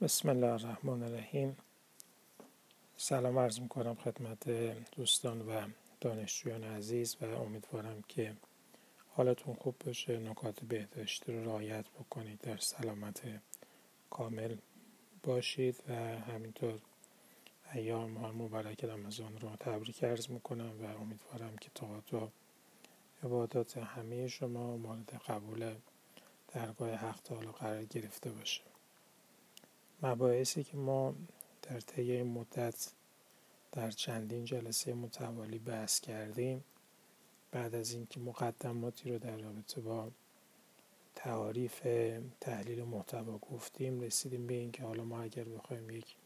بسم الله الرحمن الرحیم. سلام عرض می کنم خدمت دوستان و دانشجویان عزیز و امیدوارم که حالتون خوب باشه نکات بهداشتی رو رعایت بکنید در سلامت کامل باشید و همینطور ایام ماه مبارک رمضان رو تبریک عرض می‌کنم و امیدوارم که و عبادات همه شما مورد قبول درگاه حق تعالی قرار گرفته باشه. مباحثی که ما در طی این مدت در چندین جلسه متوالی بحث کردیم بعد از اینکه مقدماتی رو در رابطه با تعاریف تحلیل محتوا گفتیم رسیدیم به اینکه حالا ما اگر بخوایم یک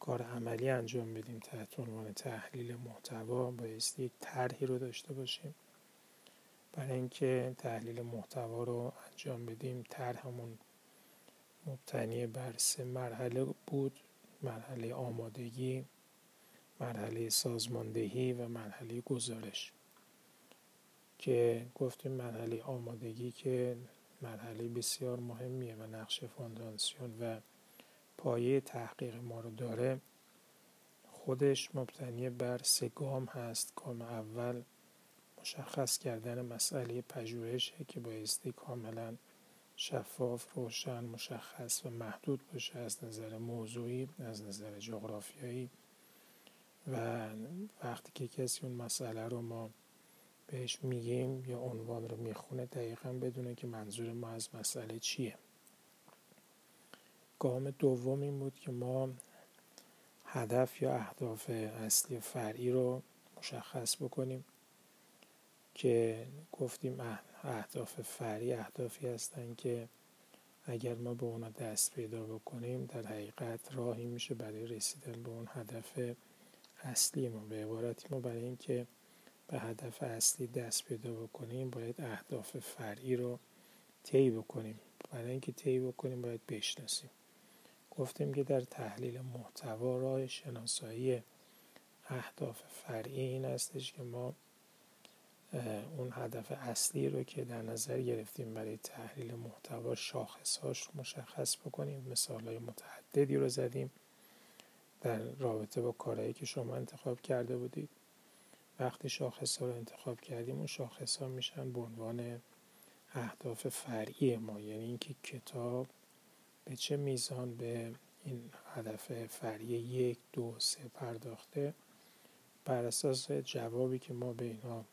کار عملی انجام بدیم تحت عنوان تحلیل محتوا بایستی یک طرحی رو داشته باشیم. برای اینکه تحلیل محتوا رو انجام بدیم طرحمون مبتنی بر سه مرحله بود. مرحله آمادگی مرحله سازماندهی و مرحله گزارش. که گفتیم مرحله آمادگی که مرحله بسیار مهمیه و نقش فاندانسیون و پایه تحقیق ما رو داره. خودش مبتنی بر سه گام هست. گام اول مشخص کردن مسئله پژوهشه که بایستی کاملا شفاف روشن مشخص و محدود باشه از نظر موضوعی از نظر جغرافیایی. و وقتی که کسی اون مسئله رو ما بهش میگیم یا عنوان رو می‌خونه دقیقا بدونه که منظور ما از مسئله چیه. گام دوم این بود که ما هدف یا اهداف اصلی فرعی رو مشخص بکنیم. که گفتیم اهداف فرعی اهدافی هستند که اگر ما به اونا دست پیدا بکنیم در حقیقت راهی میشه برای رسیدن به اون هدف اصلی ما. به عبارتی ما برای اینکه به هدف اصلی دست پیدا بکنیم باید اهداف فرعی رو طی بکنیم. برای اینکه طی بکنیم باید بشناسیم. گفتیم که در تحلیل محتوا راه شناسایی اهداف فرعی این هستش که ما اون هدف اصلی رو که در نظر گرفتیم برای تحلیل محتوا شاخصهاش رو مشخص بکنیم مثال های متعددی رو زدیم در رابطه با کارهایی که شما انتخاب کرده بودید. وقتی شاخص ها رو انتخاب کردیم اون شاخص ها میشن به عنوان اهداف فرعی ما. یعنی اینکه کتاب به چه میزان به این هدف فرعی یک دو سه پرداخته بر اساس جوابی که ما به اینها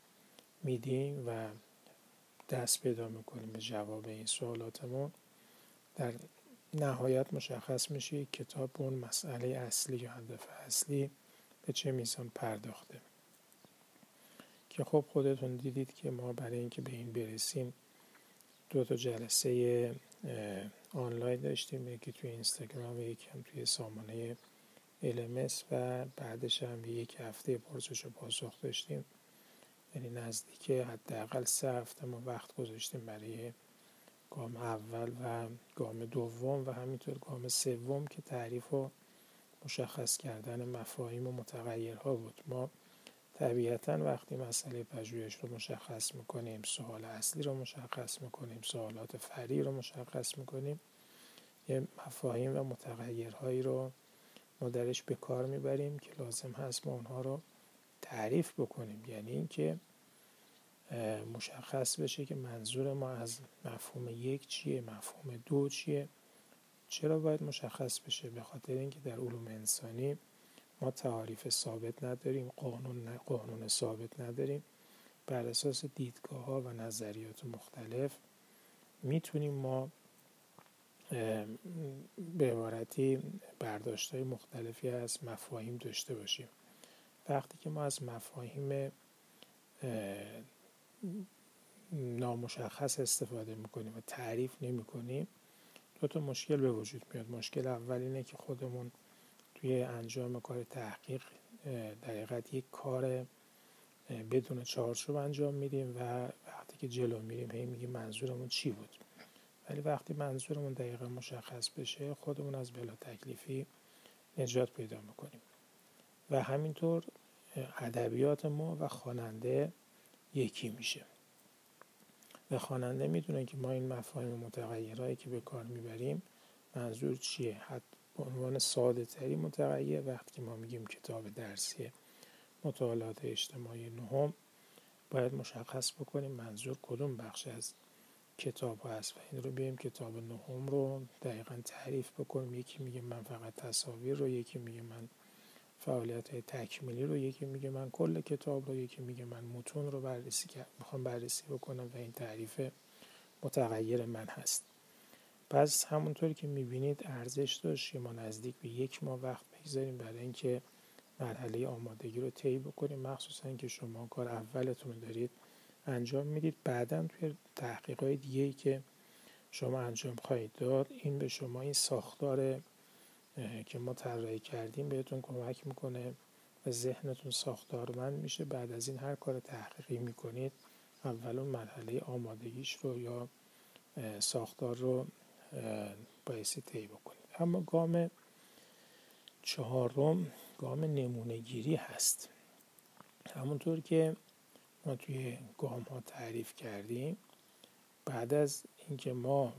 میدیم و دست پیدا می‌کنیم به جواب این سوالاتمون. در نهایت مشخص میشه کتاب اون مسئله اصلی یا هدف اصلی به چه میزان پرداخته. که خب خودتون دیدید که ما برای اینکه به این برسیم دو تا جلسه آنلاین داشتیم. یکی توی اینستاگرام و یکی هم توی سامانه LMS و بعدش هم یک هفته پرسش و پاسخ داشتیم. یعنی نزدیک حداقل سه هفته ما وقت گذاشتیم برای گام اول و گام دوم و همینطور گام سوم که تعریف و مشخص کردن مفاهیم و متغیرها بود. ما طبیعتا وقتی مسئله پژوهش رو مشخص می‌کنیم سوال اصلی رو مشخص می‌کنیم سوالات فری رو مشخص می‌کنیم یه مفاهیم و متغیرهایی رو ما درش به کار می‌بریم که لازم هست ما اونها رو تعریف بکنیم. یعنی اینکه مشخص بشه که منظور ما از مفهوم یک چیه مفهوم دو چیه. چرا باید مشخص بشه؟ به خاطر اینکه در علوم انسانی ما تعاریف ثابت نداریم قانون قانون ثابت نداریم. بر اساس دیدگاه ها و نظریات مختلف می‌تونیم ما به عبارتی برداشت های مختلفی از مفاهیم داشته باشیم. وقتی که ما از مفاهیم نامشخص استفاده می‌کنیم و تعریف نمی کنیم دو تا مشکل به وجود میاد. مشکل اول اینه که خودمون توی انجام کار تحقیق در یک کار بدون چارچوب انجام میدیم و وقتی که جلو میریم هی میگیم منظورمون چی بود. ولی وقتی منظورمون دقیقا مشخص بشه خودمون از بلا تکلیفی نجات پیدا می‌کنیم. و همینطور ادبیات ما و خواننده یکی میشه. و خواننده می‌دونه که ما این مفاهیم متغیرهایی که به کار می‌بریم منظور چیه؟ عنوان ساده تری متغیر وقتی که ما میگیم کتاب درسی مطالعات اجتماعی نهم باید مشخص بکنیم منظور کدوم بخش از کتاب هست و این رو بیایم کتاب نهم رو دقیقا تعریف بکنیم. یکی میگه من فقط تصاویر رو یکی میگه من فعالیت های تکمیلی رو یکی میگه من کل کتاب رو یکی میگه من متون رو بررسی می‌خوام بررسی بکنم و این تعریف متغیر من هست. پس همونطور که می‌بینید ارزش داشت که ما نزدیک به یک ماه وقت بگذاریم برای اینکه مرحله آمادگی رو طی بکنیم. مخصوصا که شما کار اولتون دارید انجام می‌دید. بعدا توی تحقیقات دیگه که شما انجام خواهید داد این به شما این ساختار که ما طراحی کردیم بهتون کمک می‌کنه و ذهنتون ساختارمند میشه. بعد از این هر کار تحقیقی می‌کنید اول مرحله آمادگیش رو یا ساختار رو بایستی طی بکنید. اما گام چهارم گام نمونه گیری هست. همونطور که ما توی گام ها تعریف کردیم بعد از اینکه ما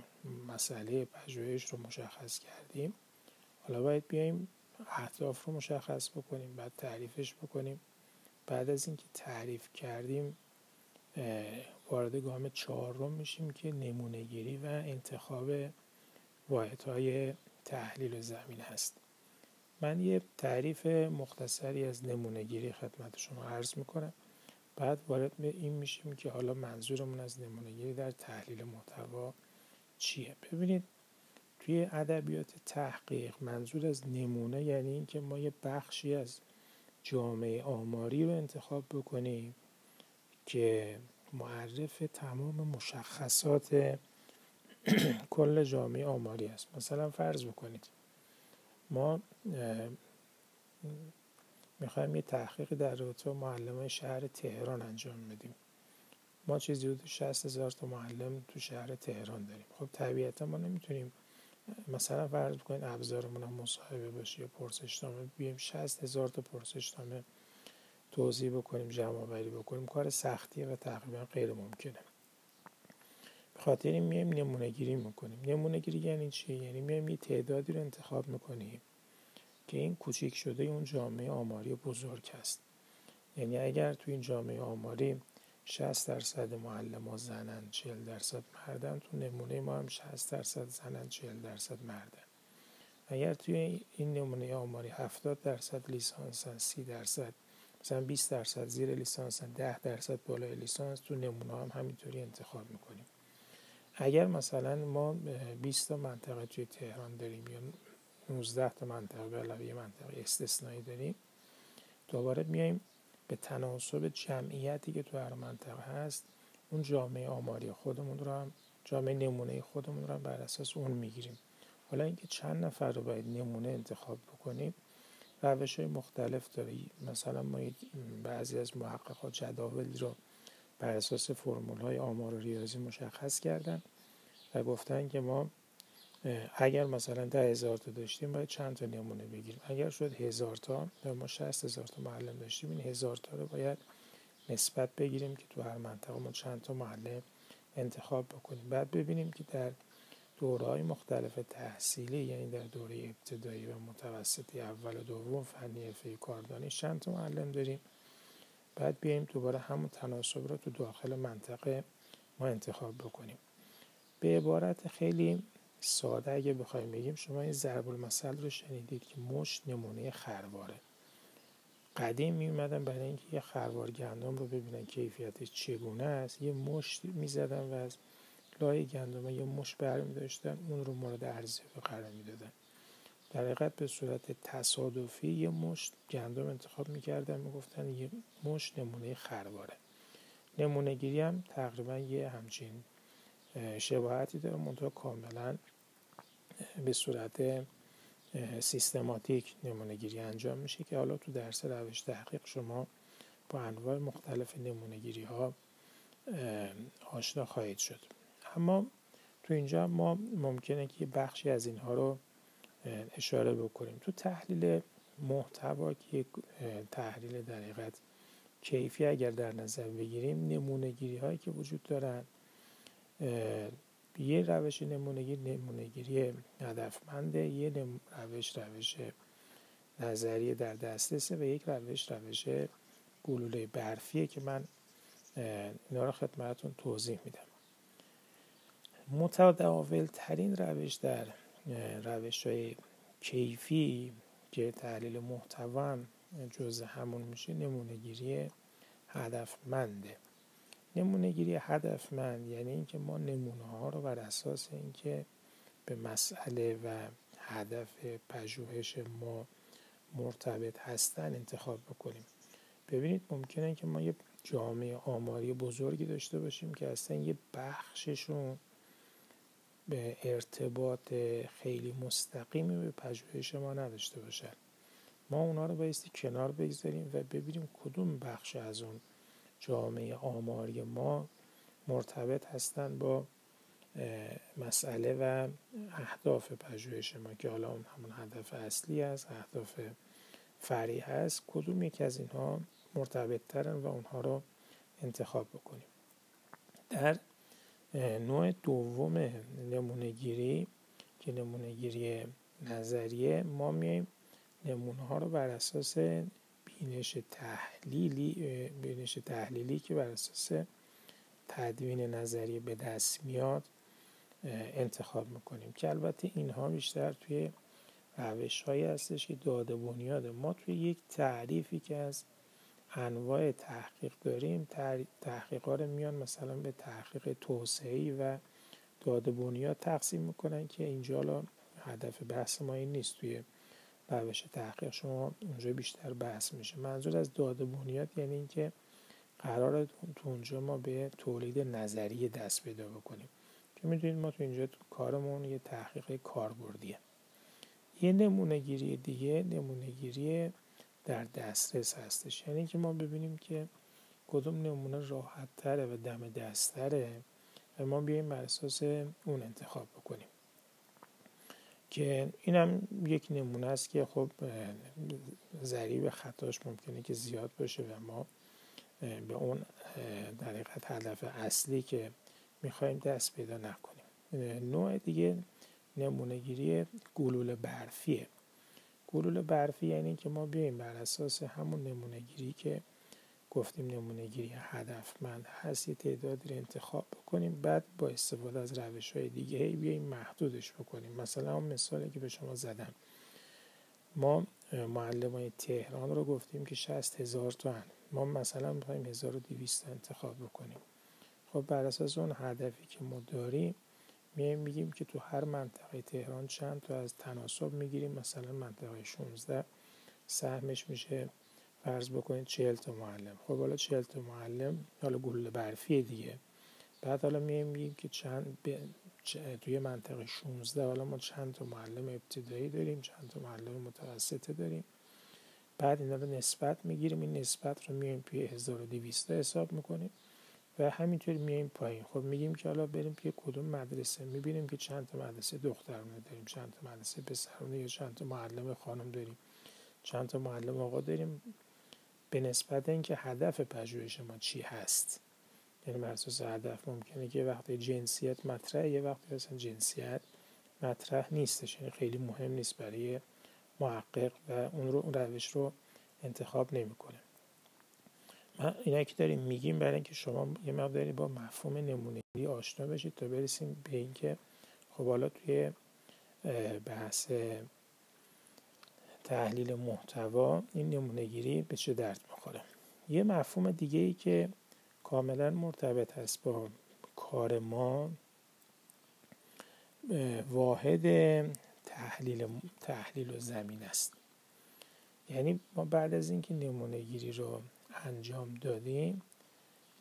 مسئله پژوهش رو مشخص کردیم حالا باید بیایم اهداف رو مشخص بکنیم بعد تعریفش بکنیم. بعد از اینکه تعریف کردیم وارد گام چهارم میشیم که نمونه گیری و انتخاب واحدهای تحلیل زمین هست. من یه تعریف مختصری از نمونه گیری خدمت شما عرض می‌کنم. بعد وارد به این میشیم که حالا منظورمون از نمونه گیری در تحلیل محتوا چیه. ببینید توی ادبیات تحقیق منظور از نمونه یعنی اینکه ما یه بخشی از جامعه آماری رو انتخاب بکنیم که معرف تمام مشخصات کل جامعه آماری است. مثلا فرض بکنید ما می‌خوایم یه تحقیق در رابطه معلم شهر تهران انجام بدیم. ما چیزی حدود 60 هزار تا معلم تو شهر تهران داریم. خب طبیعتا ما نمی‌تونیم مثلا فرض بکنید ابزارمون هم مصاحبه باشه یا پرسشنامه بیایم 60 هزار تا پرسشنامه توضیح بکنیم جمع آوری بکنیم کار سختیه و تقریبا غیر ممکنه. به خاطر این میایم نمونه گیری می‌کنیم. نمونه گیری یعنی چی؟ یعنی میایم یه تعدادی رو انتخاب می‌کنیم که این کوچیک شده اون جامعه آماری بزرگ است. یعنی اگر تو این جامعه آماری 60 درصد معلم زنن 40 درصد مردن. تو نمونه ما هم 60 درصد زنن 40 درصد مردن. اگر توی این نمونه آماری 70 درصد لیسانس 30 درصد مثلا 20 درصد زیر لیسانس 10 درصد بالای لیسانس تو نمونه هم همینطوری انتخاب می‌کنیم. اگر مثلا ما 20 تا منطقه توی تهران داریم یا 19 تا منطقه به منطقه استثنایی داریم دوباره میایم به تناسب جمعیتی که تو هر منطقه هست اون جامعه آماری خودمون رو هم جامعه نمونه خودمون رو هم بر اساس اون می‌گیریم. حالا اینکه چند نفر رو باید نمونه انتخاب بکنیم روش های مختلف داره. مثلا ما بعضی از محققات جداولی رو بر اساس فرمول های آمار و ریاضی مشخص کردن و گفتن که ما اگر مثلا ده هزار تا داشتیم باید چند تا نمونه بگیریم؟ اگر شد هزار تا ما شست هزار تا معلم داشتیم این هزار تا رو باید نسبت بگیریم که تو هر منطقه ما چند تا معلم انتخاب بکنیم. بعد ببینیم که در دوره های مختلف تحصیلی یعنی در دوره ابتدایی و متوسطی اول و دوم فنی حرفه کاردانی چند تا معلم داریم. بعد بیایم دوباره همون تناسب رو تو داخل منطقه ما انتخاب بکنیم. به عبارت خیلی ساده اگه بخوایم بگیم شما این ضرب المثل رو شنیدید که مشت نمونه خرواره. قدیم می اومدن برای اینکه یه خروار گندم رو ببینن کیفیتش چگونه است. یه مشت می‌زدن و از لای گندم یه مشت برمی داشتن اون رو مورد عرضه قرار می‌دادن. در حقیقت به صورت تصادفی یه مشت گندم انتخاب می‌کردن می‌گفتن یه مشت نمونه خرواره. نمونه گیری هم تقریبا یه همچین شباهتی داره منطقه کاملا به صورت سیستماتیک نمونه گیری انجام میشه که حالا تو درس روش تحقیق شما با انواع مختلف نمونه گیری ها آشنا خواهید شد. اما تو اینجا ما ممکنه که بخشی از اینها رو اشاره بکنیم. تو تحلیل محتوا که تحلیل در کیفی اگر در نظر بگیریم نمونه گیری هایی که وجود دارن یه روش نمونگیری نمونگیری هدفمنده یه روش روش نظریه در دسترسه و یک روش روش گلوله برفیه که من اینا رو خدمتتون توضیح میدم. متداول ترین روش در روش های کیفی که تحلیل محتوا جز همون میشه نمونهگیری هدفمنده. نمونهگیری هدفمند یعنی اینکه ما نمونه ها رو بر اساس اینکه به مسئله و هدف پژوهش ما مرتبط هستن انتخاب بکنیم. ببینید ممکنه که ما یه جامعه آماری بزرگی داشته باشیم که اصلا یه بخششون به ارتباط خیلی مستقیمی به پژوهش ما نداشته باشن. ما اونا رو بایستی کنار بگذاریم و ببینیم کدوم بخش از اون جامعه آماری ما مرتبط هستند با مسئله و اهداف پژوهش ما که حالا اون همون هدف اصلی است اهداف فرعی هست کدوم یک از اینها مرتبط ترن و اونها رو انتخاب بکنیم. در نوع دوم نمونهگیری که نمونهگیری نظریه ما میایم نمونه ها رو بر اساس بینش تحلیلی بینش تحلیلی که بر اساس تدوین نظریه به دست میاد انتخاب می‌کنیم که البته اینها بیشتر توی روش هایی هستش که داده بنیاد ما توی یک تعریفی که از انواع تحقیق داریم تحقیقا رو میان مثلا به تحقیق توسعی و داده بنیاد تقسیم می‌کنن که اینجا هدف بحث ما این نیست. توی روش تحقیق شما اونجا بیشتر بحث میشه. منظور از داده بنیاد یعنی اینکه قرار تو اونجا ما به تولید نظریه دست پیدا بکنیم. که می‌دونید ما تو اینجا کارمون یه تحقیق کاربردیه. یه نمونه گیری دیگه نمونه گیری در دسترس هستش. یعنی که ما ببینیم که کدوم نمونه راحت تره و دم دستره و ما بیایم بر اساس اون انتخاب بکنیم. که اینم یک نمونه است که خب ضریب خطاش ممکنه که زیاد باشه و ما به اون در هدف اصلی که می‌خوایم دست پیدا نکنیم. نوع دیگه نمونهگیری گلول برفیه. گلول برفی یعنی که ما بیایم بر اساس همون نمونهگیری که گفتیم نمونهگیری هدفمند هست یه تعدادی رو انتخاب بکنیم بعد با استفاده از روش های دیگه بیایم محدودش بکنیم. مثلا اون مثالی که به شما زدم. ما معلم تهران رو گفتیم که 60 هزار تا هن. ما مثلا می‌خوایم 1200 انتخاب بکنیم. خب بر اساس اون هدفی که ما داریم میایم میگیم که تو هر منطقه تهران چند تا از تناسب می‌گیریم. مثلا منطقه 16 سهمش میشه فرض بکنید 40 تا معلم. خب حالا 40 تا معلم حالا گل برفی دیگه. بعد حالا میایم میگیم که چند ب... توی منطقه 16 حالا ما چند تا معلم ابتدایی داریم چند تا معلم متوسطه داریم. بعد اینا رو نسبت می‌گیریم این نسبت رو میایم توی 1200 حساب می‌کنیم و همینطور میایم پایین. خب میگیم که حالا بریم که کدوم مدرسه. می‌بینیم که چند تا مدرسه دخترونه داریم چند تا مدرسه پسرونه یا چند تا معلم خانم داریم. چند تا معلم آقا داریم. به نسبت اینکه هدف پژوهش ما چی هست؟ یعنی بر هدف ممکنه که وقتی جنسیت مطرح یه وقتی اصلا جنسیت مطرح نیستش. یعنی خیلی مهم نیست برای محقق و اون رو اون روش رو انتخاب نمی‌کنه. اینا که داریم میگیم برای اینکه شما یه مقداری با مفهوم نمونگیری آشنا بشید تا برسیم به اینکه خب حالا توی بحث تحلیل محتوا این نمونهگیری به چه درد می‌خوره؟ یه مفهوم دیگه ای که کاملا مرتبط هست با کار ما واحد تحلیل تحلیل و زمین است. یعنی ما بعد از اینکه نمونه گیری رو انجام دادیم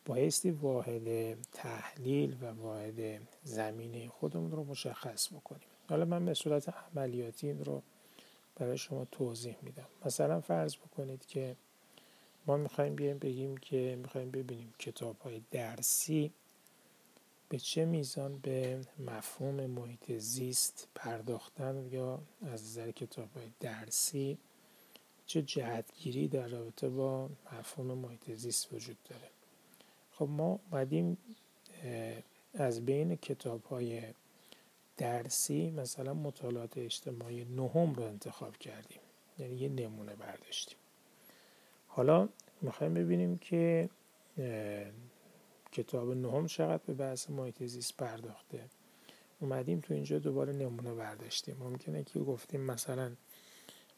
بایستی واحد تحلیل و واحد زمینه خودمون رو مشخص بکنیم. حالا من به صورت عملیاتی این رو برای شما توضیح میدم. مثلا فرض بکنید که ما می‌خوایم بیایم بگیم که می‌خوایم ببینیم کتاب های درسی به چه میزان به مفهوم محیط زیست پرداختن یا از نظر کتاب های درسی چه جهتگیری در رابطه با مفهوم محیط زیست وجود داره. خب ما بعدیم از بین کتاب های درسی مثلا مطالعات اجتماعی نهم رو انتخاب کردیم. یعنی یه نمونه برداشتیم. حالا می‌خوایم ببینیم که کتاب نهم چقدر به بحث محیط زیست پرداخته. اومدیم تو اینجا دوباره نمونه برداشتیم. ممکنه که گفتیم مثلا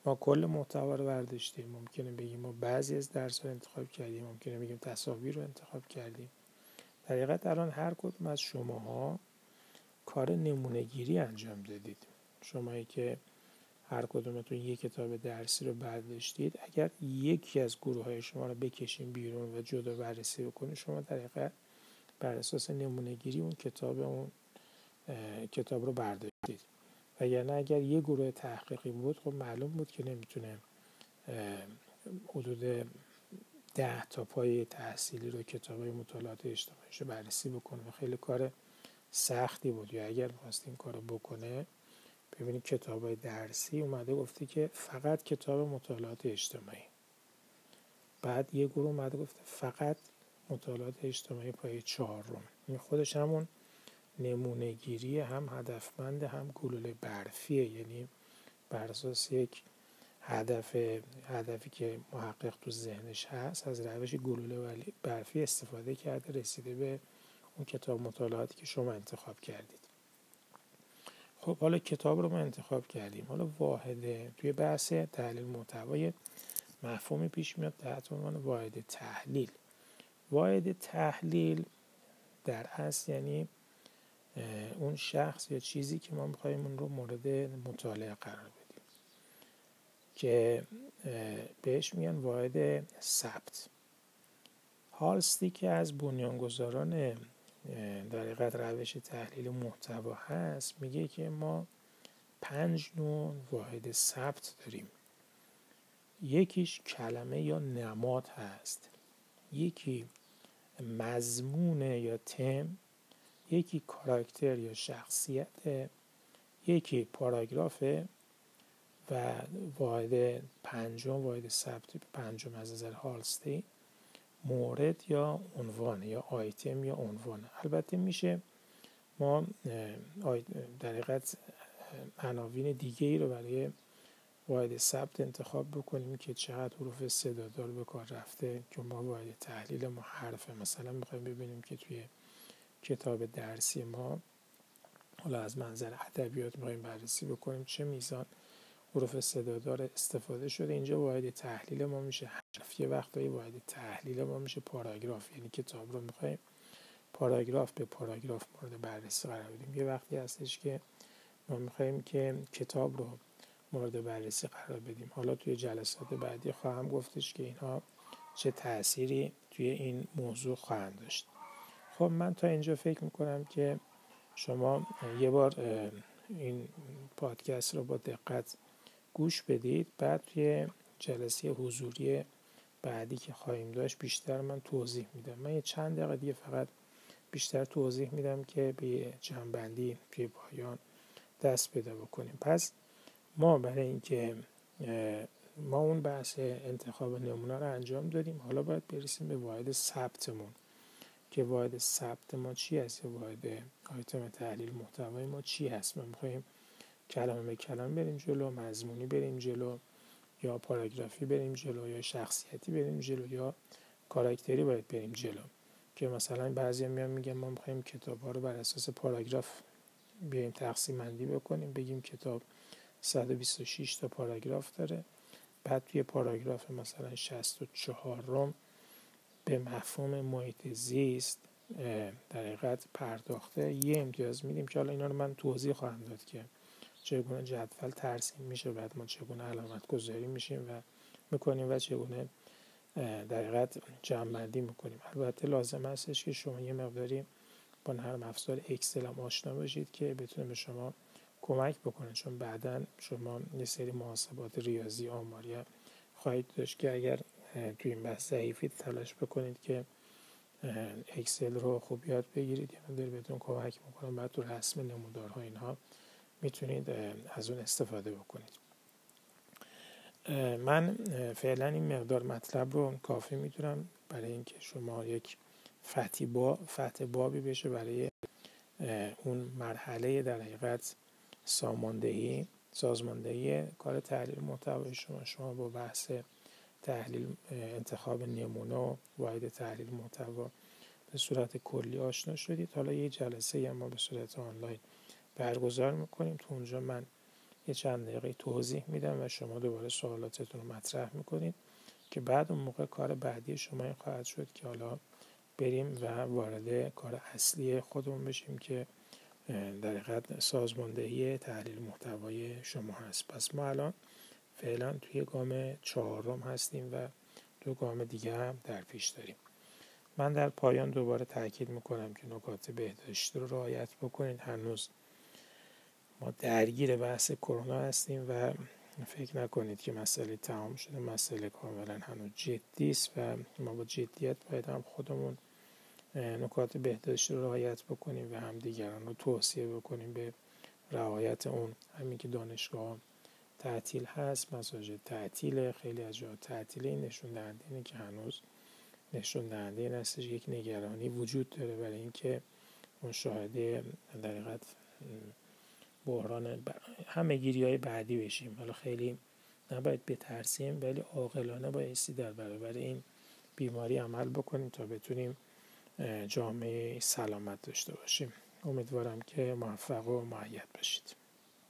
ما کل محتوا رو برداشتیم. ممکنه بگیم ما بعضی از درس رو انتخاب کردیم. ممکنه بگیم تصاویر رو انتخاب کردیم. در حقیقت الان هر کدوم از شماها کار نمونهگیری انجام دادید. شمایی که هر کدومتون یک کتاب درسی رو برداشتید اگر یکی از گروه های شما رو بکشیم بیرون و جدا بررسی بکنید شما در حقیقت بر اساس نمونهگیری اون کتاب اون کتاب رو برداشتید. وگرنه اگر یه گروه تحقیقی بود خب معلوم بود که نمی‌تونه حدود ده تا پای تحصیلی رو کتاب های مطالعات اجتماعیش رو بررسی بکنه و خیلی کار سختی بود یا اگر خواست این کار بکنه ببینید کتاب درسی اومده گفته که فقط کتاب مطالعات اجتماعی. بعد یه گروه اومده گفته فقط مطالعات اجتماعی پای چهارم. این خودش همون نمونه گیری هم هدفمند هم گلوله برفیه. یعنی بر اساس یک هدف هدفی که محقق تو ذهنش هست از روش گلوله برفی استفاده کرده رسیده به اون کتاب مطالعاتی که شما انتخاب کردید. خب حالا کتاب رو ما انتخاب کردیم. حالا واحده توی بحث تحلیل محتوای مفهومی پیش میاد تحت عنوان واحد تحلیل. واحد تحلیل در اصل یعنی اون شخص یا چیزی که ما می‌خوایم اون رو مورد مطالعه قرار بدیم. که بهش میگن واحد ثبت. هالستی که از بنیانگذاران در حقیقت روش تحلیل محتوا هست. میگه که ما پنج نوع واحد ثبت داریم. یکیش کلمه یا نماد هست. یکی مضمون یا تم یکی کاراکتر یا شخصیت یکی پاراگراف و واحد پنجم واحد ثبت پنجم از نظر هالستی مورد یا عنوان یا آیتم یا عنوان. البته میشه ما در حقیقت عناوین دیگه ای رو برای واحد ثبت انتخاب بکنیم که چقدر حروف صدادار به کار رفته. که ما واحد تحلیل ما حرفه مثلا می‌خوایم ببینیم که توی کتاب درسی ما حالا از منظر ادبیات می‌خوایم بررسی بکنیم چه میزان حروف صدادار استفاده شده. اینجا واحد تحلیل ما میشه یه وقتایی واحد تحلیل ما میشه پاراگراف. یعنی کتاب رو می‌خوایم پاراگراف به پاراگراف مورد بررسی قرار بدیم. یه وقتی هستش که ما می‌خوایم که کتاب رو مورد بررسی قرار بدیم. حالا توی جلسات بعدی خواهم گفتش که اینها چه تأثیری توی این موضوع خواهند داشت. خب من تا اینجا فکر می‌کنم که شما یه بار این پادکست رو با دقت گوش بدید. بعد توی جلسه حضوری بعدی که خواهیم داشت بیشتر من توضیح میدم. من یه چند دقیقه دیگه فقط بیشتر توضیح میدم که به جنبندی توی پایان دست پیدا بکنیم. پس ما برای اینکه ما اون بحث انتخاب نمونه رو انجام دادیم. حالا باید برسیم به واحد ثبتمون. که واحد ثبت ما چی هست؟ واحد آیتم تحلیل محتوای ما چی هست؟ ما می‌خوایم کلمه به کلمه بریم جلو مضمونی بریم جلو. یا پاراگرافی بریم جلو یا شخصیتی بریم جلو یا کاراکتری باید بریم جلو. که مثلا بعضی میان میگن ما می‌خوایم کتاب ها رو بر اساس پاراگراف بیایم تقسیم بندی بکنیم بگیم کتاب 126 تا پاراگراف داره. بعد توی پاراگراف مثلا 64 روم به مفهوم محیط زیست در حقیقت پرداخته یه امتیاز میدیم که حالا اینا رو من توضیح خواهم داد که چگونه جدول ترسیم میشه بعد ما چگونه علامت گذاری میشیم و می‌کنیم و چگونه در حقیقت جمع می‌کنیم. البته لازم هستش که شما یه مقداری با نرم افزار اکسل هم آشنا باشید که بتونه به شما کمک بکنه. چون بعدا شما یه سری محاسبات ریاضی آماری خواهید داشت که اگر توی این بحث ضعیفید تلاش بکنید که اکسل رو خوب یاد بگیرید. یعنی داره بهتون کمک می‌کنه. بعد تو رسم نمودارها اینها می‌تونید از اون استفاده بکنید. من فعلا این مقدار مطلب رو کافی می‌دونم برای اینکه شما یک فتح با بابی بشه برای اون مرحله در حقیقت ساماندهی سازماندهی کار تحلیل محتوای شما. شما با بحث تحلیل انتخاب نمونه و واحد تحلیل محتوا به صورت کلی آشنا شدید. حالا یه جلسه ما به صورت آنلاین برگزار می‌کنیم. تو اونجا من یه چند دقیقه توضیح میدم و شما دوباره سوالاتتون رو مطرح می‌کنید که بعد اون موقع کار بعدی شما این خواهد شد که حالا بریم و وارد کار اصلی خودمون بشیم که در حقیقت سازماندهی تحلیل محتوای شما هست. پس ما الان فعلا توی گام چهارم هستیم و دو گام دیگه هم در پیش داریم. من در پایان دوباره تاکید می‌کنم که نکات بهداشتی رو رعایت بکنید هنوز ما درگیر بحث کرونا هستیم و فکر نکنید که مسئله تمام شده. مسئله کاملا هنوز جدی است و ما با جدیت باید هم خودمون نکات بهداشتی رو رعایت بکنیم و هم دیگران رو توصیه بکنیم به رعایت اون. همین که دانشگاه تعطیل هست مساجد تعطیل خیلی از جا تعطیل این نشون دهنده اینه که هنوز نشون دهنده این هستش. یک نگرانی وجود داره برای اینکه مشاهده در حقیقت بحران همه گیری های بعدی بشیم. حالا خیلی نباید بترسیم ولی عاقلانه بایستی در برابر این بیماری عمل بکنیم تا بتونیم جامعه سلامت داشته باشیم. امیدوارم که موفق و معید باشید.